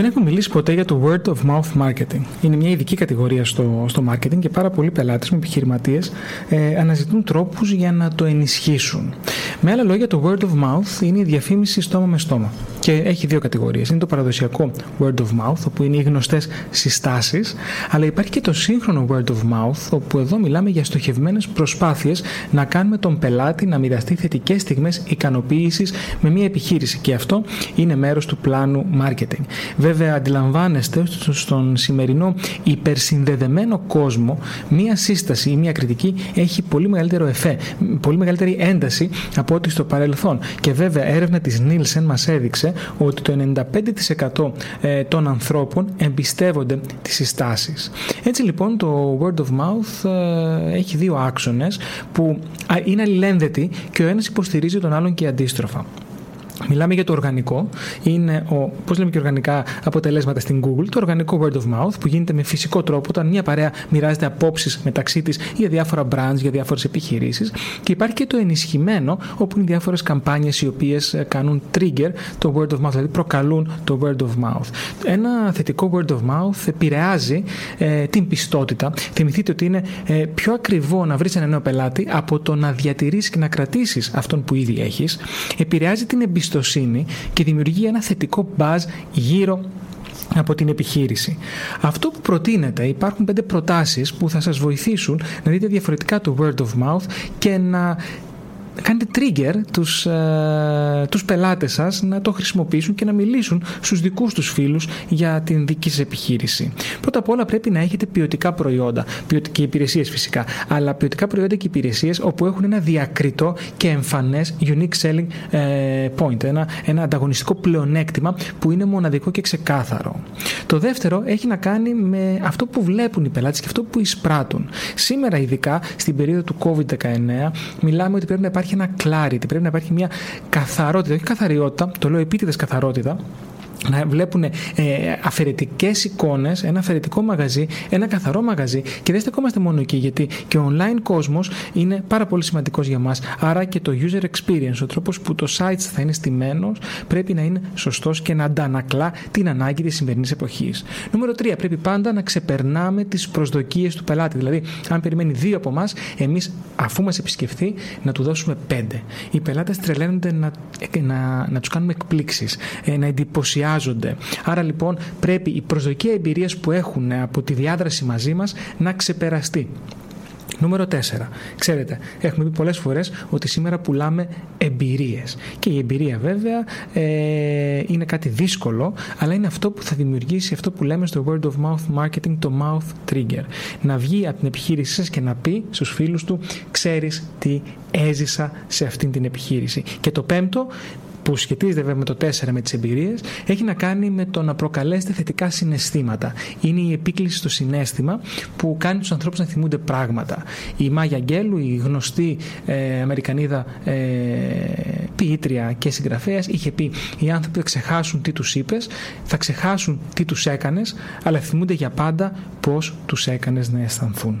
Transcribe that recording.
Δεν έχω μιλήσει ποτέ για το word of mouth marketing. Είναι μια ειδική κατηγορία στο, στο marketing και πάρα πολλοί πελάτες με επιχειρηματίες ε, αναζητούν τρόπους για να το ενισχύσουν. Με άλλα λόγια, το word of mouth είναι η διαφήμιση στόμα με στόμα. Και έχει δύο κατηγορίες. Είναι το παραδοσιακό word of mouth, όπου είναι οι γνωστές συστάσεις, αλλά υπάρχει και το σύγχρονο word of mouth, όπου εδώ μιλάμε για στοχευμένες προσπάθειες να κάνουμε τον πελάτη να μοιραστεί θετικές στιγμές ικανοποίησης με μια επιχείρηση. Και αυτό είναι μέρος του πλάνου marketing. Βέβαια, αντιλαμβάνεστε στον σημερινό υπερσυνδεδεμένο κόσμο, μία σύσταση ή μία κριτική έχει πολύ μεγαλύτερο εφέ, πολύ μεγαλύτερη ένταση από ό,τι στο παρελθόν. Και βέβαια, έρευνα της Nielsen μας έδειξε ότι το 95% ε, των ανθρώπων εμπιστεύονται τις συστάσεις. Έτσι λοιπόν το word of mouth ε, έχει δύο άξονες που είναι αλληλένδετοι και ο ένας υποστηρίζει τον άλλον και αντίστροφα. Μιλάμε για το οργανικό. Είναι, ο, πώς λέμε και οργανικά αποτελέσματα στην Google, το οργανικό word of mouth που γίνεται με φυσικό τρόπο όταν μια παρέα μοιράζεται απόψεις μεταξύ της για διάφορα brands, για διάφορες επιχειρήσεις. Και υπάρχει και το ενισχυμένο, όπου είναι διάφορες καμπάνιες οι οποίες ε, κάνουν trigger το word of mouth, δηλαδή προκαλούν το word of mouth. Ένα θετικό word of mouth επηρεάζει ε, την πιστότητα. Θυμηθείτε ότι είναι ε, πιο ακριβό να βρεις ένα νέο πελάτη από το να διατηρήσεις και να κρατήσεις αυτόν που ήδη έχεις. Επηρεάζει την εμπιστοσύνη εμπιστοσύνη και δημιουργεί ένα θετικό buzz γύρω από την επιχείρηση. Αυτό που προτείνεται, υπάρχουν πέντε προτάσεις που θα σας βοηθήσουν να δείτε διαφορετικά το word of mouth και να κάνετε trigger τους, ε, τους πελάτες σας να το χρησιμοποιήσουν και να μιλήσουν στους δικούς τους φίλους για την δική σας επιχείρηση. Πρώτα απ' όλα πρέπει να έχετε ποιοτικά προϊόντα και υπηρεσίες φυσικά, αλλά ποιοτικά προϊόντα και υπηρεσίες όπου έχουν ένα διακριτό και εμφανές unique selling ε, point, ένα, ένα ανταγωνιστικό πλεονέκτημα που είναι μοναδικό και ξεκάθαρο. Το δεύτερο έχει να κάνει με αυτό που βλέπουν οι πελάτες και αυτό που εισπράττουν. Σήμερα ειδικά στην περίοδο του COVID-19 μιλάμε ότι πρέπει να υπάρχει ένα clarity, πρέπει να υπάρχει μια καθαρότητα, όχι καθαριότητα, το λέω επίτηδες καθαρότητα, να βλέπουν ε, αφαιρετικές εικόνες, ένα αφαιρετικό μαγαζί, ένα καθαρό μαγαζί και δεν στεκόμαστε μόνο εκεί γιατί και ο online κόσμος είναι πάρα πολύ σημαντικός για μας. Άρα και το user experience, ο τρόπος που το site θα είναι στημένος πρέπει να είναι σωστός και να αντανακλά την ανάγκη της σημερινής εποχής. Νούμερο 3. Πρέπει πάντα να ξεπερνάμε τις προσδοκίες του πελάτη. Δηλαδή, αν περιμένει δύο από εμάς, εμείς αφού μας επισκεφθεί να του δώσουμε πέντε. Οι πελάτες τρελαίνονται να, να, να τους κάνουμε εκπλήξεις, ε, να εντυπωσιάσουμε Άρα λοιπόν πρέπει η προσδοκία εμπειρίας που έχουν από τη διάδραση μαζί μας να ξεπεραστεί. Νούμερο 4. Ξέρετε, έχουμε πει πολλές φορές ότι σήμερα πουλάμε εμπειρίες. Και η εμπειρία βέβαια ε, είναι κάτι δύσκολο, αλλά είναι αυτό που θα δημιουργήσει αυτό που λέμε στο word of mouth marketing, το mouth trigger. Να βγει από την επιχείρησή σας και να πει στους φίλους του, ξέρεις τι έζησα σε αυτή την επιχείρηση. Και το πέμπτο, που σχετίζεται βέβαια με το 4 με τις εμπειρίες έχει να κάνει με το να προκαλέσετε θετικά συναισθήματα. Είναι η επίκληση στο συνέστημα που κάνει τους ανθρώπους να θυμούνται πράγματα. Η Μάγια Γκέλου, η γνωστή ε, Αμερικανίδα ε, ποιήτρια και συγγραφέας είχε πει οι άνθρωποι θα ξεχάσουν τι τους είπες, θα ξεχάσουν τι τους έκανες αλλά θυμούνται για πάντα πώς τους έκανες να αισθανθούν.